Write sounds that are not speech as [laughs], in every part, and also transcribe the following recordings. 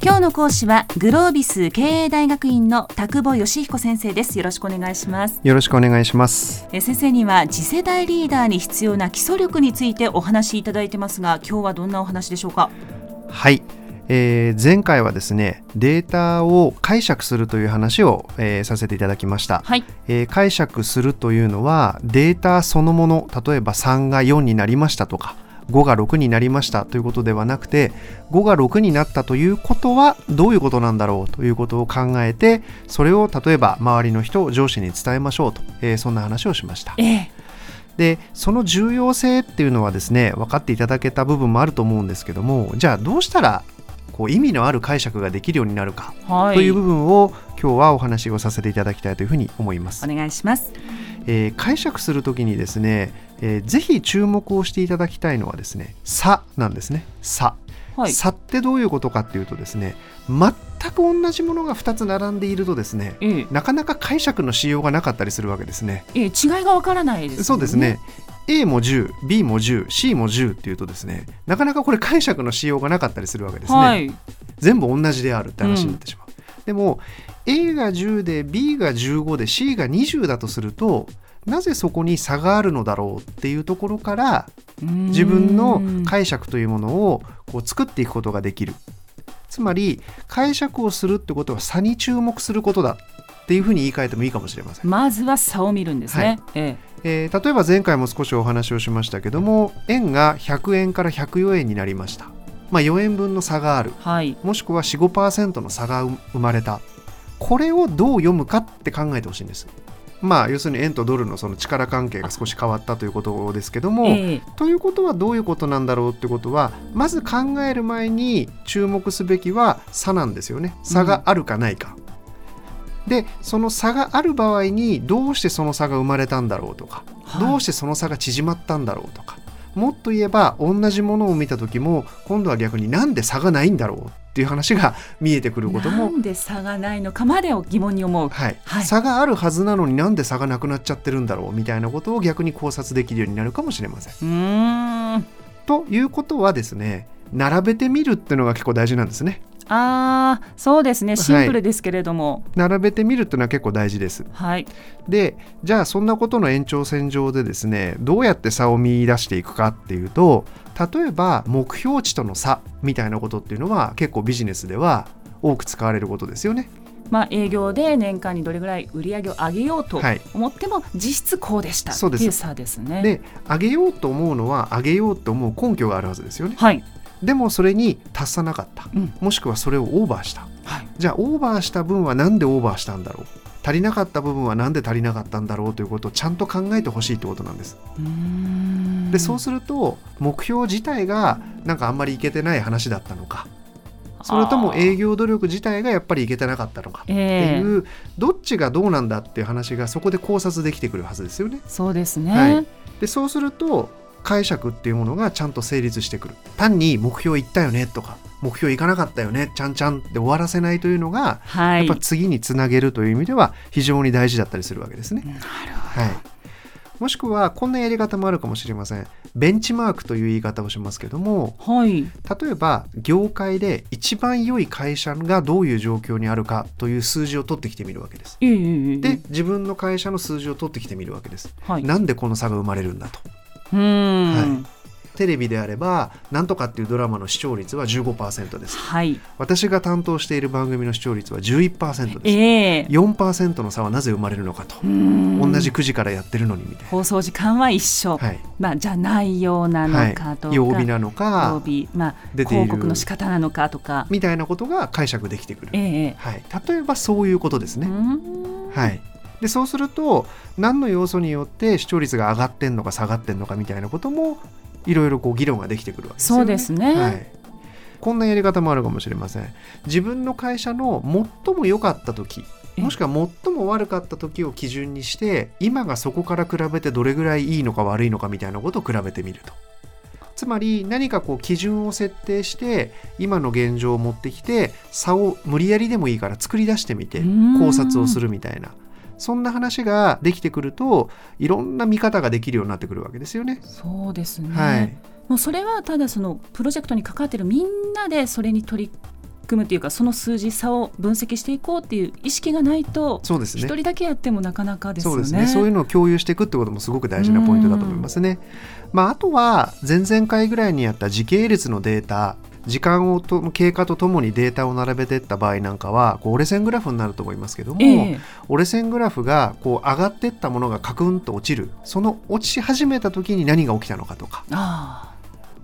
今日の講師はグロービス経営大学院の田久保義彦先生です。よろしくお願いします。よろしくお願いします。え先生には次世代リーダーに必要な基礎力についてお話しいただいてますが今日はどんなお話でしょうか？はい。えー、前回はですねデータを解釈するという話を、えー、させていただきました、はい。えー、解釈するというのはデータそのもの例えば3が4になりましたとか5が6になりましたということではなくて5が6になったということはどういうことなんだろうということを考えてそれを例えば周りの人上司に伝えましょうと、えー、そんな話をしました。ええでその重要性っていうのはですね分かっていただけた部分もあると思うんですけどもじゃあどうしたらこう意味のある解釈ができるようになるか、はい、という部分を今日はお話をさせていただきたいというふうに思います。お願いします。えー、解釈するときにですね、えー、ぜひ注目をしていただきたいのはですね「差」なんですね「差」はい、差ってどういうことかっていうとですね全く同じものが2つ並んでいるとですね、ええ、なかなか解釈のしようがなかったりするわけですね。ええ、違いがわからないです、ね、そうですね。A も 10B も 10C も10っていうとですねなかなかこれ解釈のしようがなかったりするわけですね。はい、全部同じであるって話になってしまう。うん、でも A が10で B が15で C が20だとするとなぜそこに差があるのだろうっていうところから自分の解釈というものをこう作っていくことができる。つまり解釈をするってことは差に注目することだっていうふうに言い換えてもいいかもしれません。まずは差を見るんですね、はい、ええ。ー、例えば前回も少しお話をしましたけども円が100円から104円になりました。まあ、4円分の差がある、はい、もしくは45%の差が生まれた。これをどう読むかって考えてほしいんですまあ、要するに円とドルのその力関係が少し変わったということですけども、えー、ということはどういうことなんだろうってことはまず考える前に注目すべきは差なんですよね。差があるかないか。うん、でその差がある場合にどうしてその差が生まれたんだろうとか、はい、どうしてその差が縮まったんだろうとかもっと言えば同じものを見た時も今度は逆になんで差がないんだろうっていう話が [laughs] 見えてくることもなんで差がないのかまでを疑問に思う、はい、はい、差があるはずなのになんで差がなくなっちゃってるんだろうみたいなことを逆に考察できるようになるかもしれません。うんということはですね並べてみるっていうのが結構大事なんですね。あそうですねシンプルですけれども、はい、並べてみるっていうのは結構大事です。はい、でじゃあそんなことの延長線上でですねどうやって差を見出していくかっていうと例えば目標値との差みたいなことっていうのは結構ビジネスでは多く使われることですよね。まあ、営業で年間にどれぐらい売り上げを上げようと思っても、実質こうでしたっていう差ですね。で上げようと思うのは上げようと思う根拠があるはずですよね。はい、でもそれに達さなかった、うん、もしくはそれをオーバーした、はい、じゃあオーバーした分は何でオーバーしたんだろう？足りなかった部分は何で足りなかったんだろう？ということをちゃんと考えてほしいってことなんです。でそうすると目標自体がなんかあんまりいけてない話だったのか。それとも営業努力自体がやっぱりいけてなかったのかっていう、えー、どっちがどうなんだっていう話がそこで考察できてくるはずですよね。そうですね、はい、でそうすると解釈っていうものがちゃんと成立してくる単に目標いったよねとか目標いかなかったよねちゃんちゃんって終わらせないというのが、はい、やっぱ次につなげるという意味では非常に大事だったりするわけですね。なるほど、はいもしくはこんなやり方もあるかもしれません。ベンチマークという言い方をしますけども、はい、例えば業界で一番良い会社がどういう状況にあるかという数字を取ってきてみるわけです。えー、で自分の会社の数字を取ってきてみるわけです。はい、なんでこの差が生まれるんだと。はい、テレビであれば「なんとか」っていうドラマの視聴率は15%です、はい、私が担当している番組の視聴率は11%です、えー、4%の差はなぜ生まれるのかと。同じ9時からやってるのにみたいな。放送時間は一緒、はい、まあ、じゃあ内容なのかとか、はい、曜日なのか曜日、まあ、広告の仕方なのかとか。みたいなことが解釈できてくる、えー、はい、例えばそういうことですね。はいでそうすると何の要素によって視聴率が上がってんのか下がってんのかみたいなこともいろいろこう議論ができてくるわけですよね。そうですね、はい、こんなやり方もあるかもしれません。自分の会社の最も良かった時もしくは最も悪かった時を基準にして今がそこから比べてどれぐらいいいのか悪いのかみたいなことを比べてみると。つまり何かこう基準を設定して今の現状を持ってきて差を無理やりでもいいから作り出してみて考察をするみたいな。そんな話ができてくるといろんな見方ができるようになってくるわけですよね。そうですね、はい、もうそれはただそのプロジェクトに関わってるみんなでそれに取り組むっていうかその数字差を分析していこうっていう意識がないとそうですね。一人だけやってもなかなかですよね。そうですね。そういうのを共有していくってこともすごく大事なポイントだと思いますね。まあ、あとは前々回ぐらいにやった時系列のデータ時間をと経過とともにデータを並べていった場合なんかはこう折れ線グラフになると思いますけども、えー、折れ線グラフがこう上がっていったものがカクンと落ちる。その落ち始めた時に何が起きたのかとか。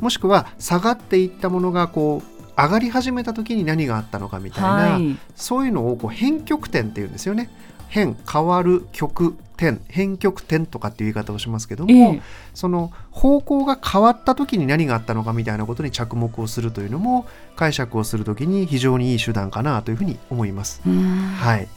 もしくは下がっていったものがこう上がり始めた時に何があったのかみたいな、はい、そういうのをこう変曲点っていうんですよね。変変わる曲点変曲点とかっていう言い方をしますけども、えー、その方向が変わった時に何があったのかみたいなことに着目をするというのも解釈をする時に非常にいい手段かなというふうに思います。はい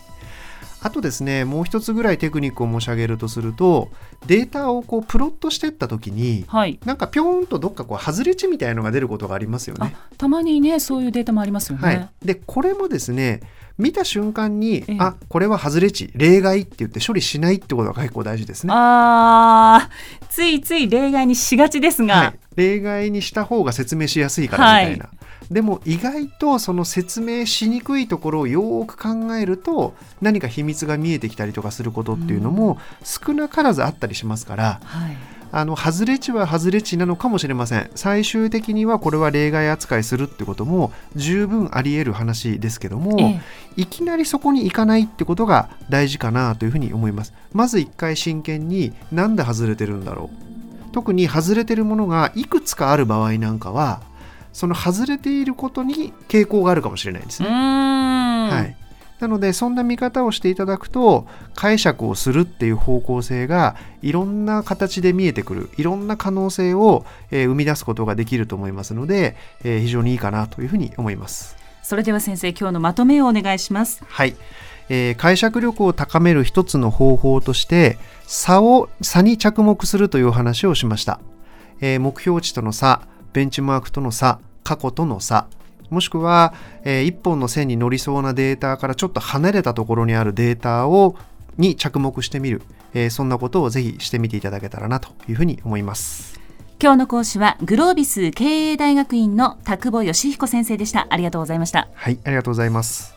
あとですねもう一つぐらいテクニックを申し上げるとするとデータをこうプロットしていった時に、はい、なんかぴょんとどっかこう外れ値みたいのが出ることがありますよね。たまにねそういうデータもありますよね。はい、でこれもですね見た瞬間に、ええ、あこれは外れ値例外って言って処理しないってことが結構大事ですね。あついつい例外にしがちですが、はい、例外にした方が説明しやすいからみたいな。はいでも意外とその説明しにくいところをよく考えると何か秘密が見えてきたりとかすることっていうのも少なからずあったりしますから、はい、あの外れ値は外れ値なのかもしれません。最終的にはこれは例外扱いするってことも十分あり得る話ですけども、ええ、いきなりそこに行かないってことが大事かなというふうに思います。まず一回真剣になんで外れてるんだろう。特に外れてるものがいくつかある場合なんかはその外れていることに傾向があるかもしれないですね。はい、なのでそんな見方をしていただくと解釈をするっていう方向性がいろんな形で見えてくるいろんな可能性を、えー、生み出すことができると思いますので、えー、非常にいいかなというふうに思います。それでは先生今日のまとめをお願いします。はい。えー、解釈力を高める一つの方法として差を差に着目するという話をしました、えー、目標値との差ベンチマークとの差過去との差。もしくは、えー、一本の線に乗りそうなデータからちょっと離れたところにあるデータをに着目してみる、えー、そんなことをぜひしてみていただけたらなというふうに思います。今日の講師はグロービス経営大学院の田久保義彦先生でしたありがとうございましたはいありがとうございます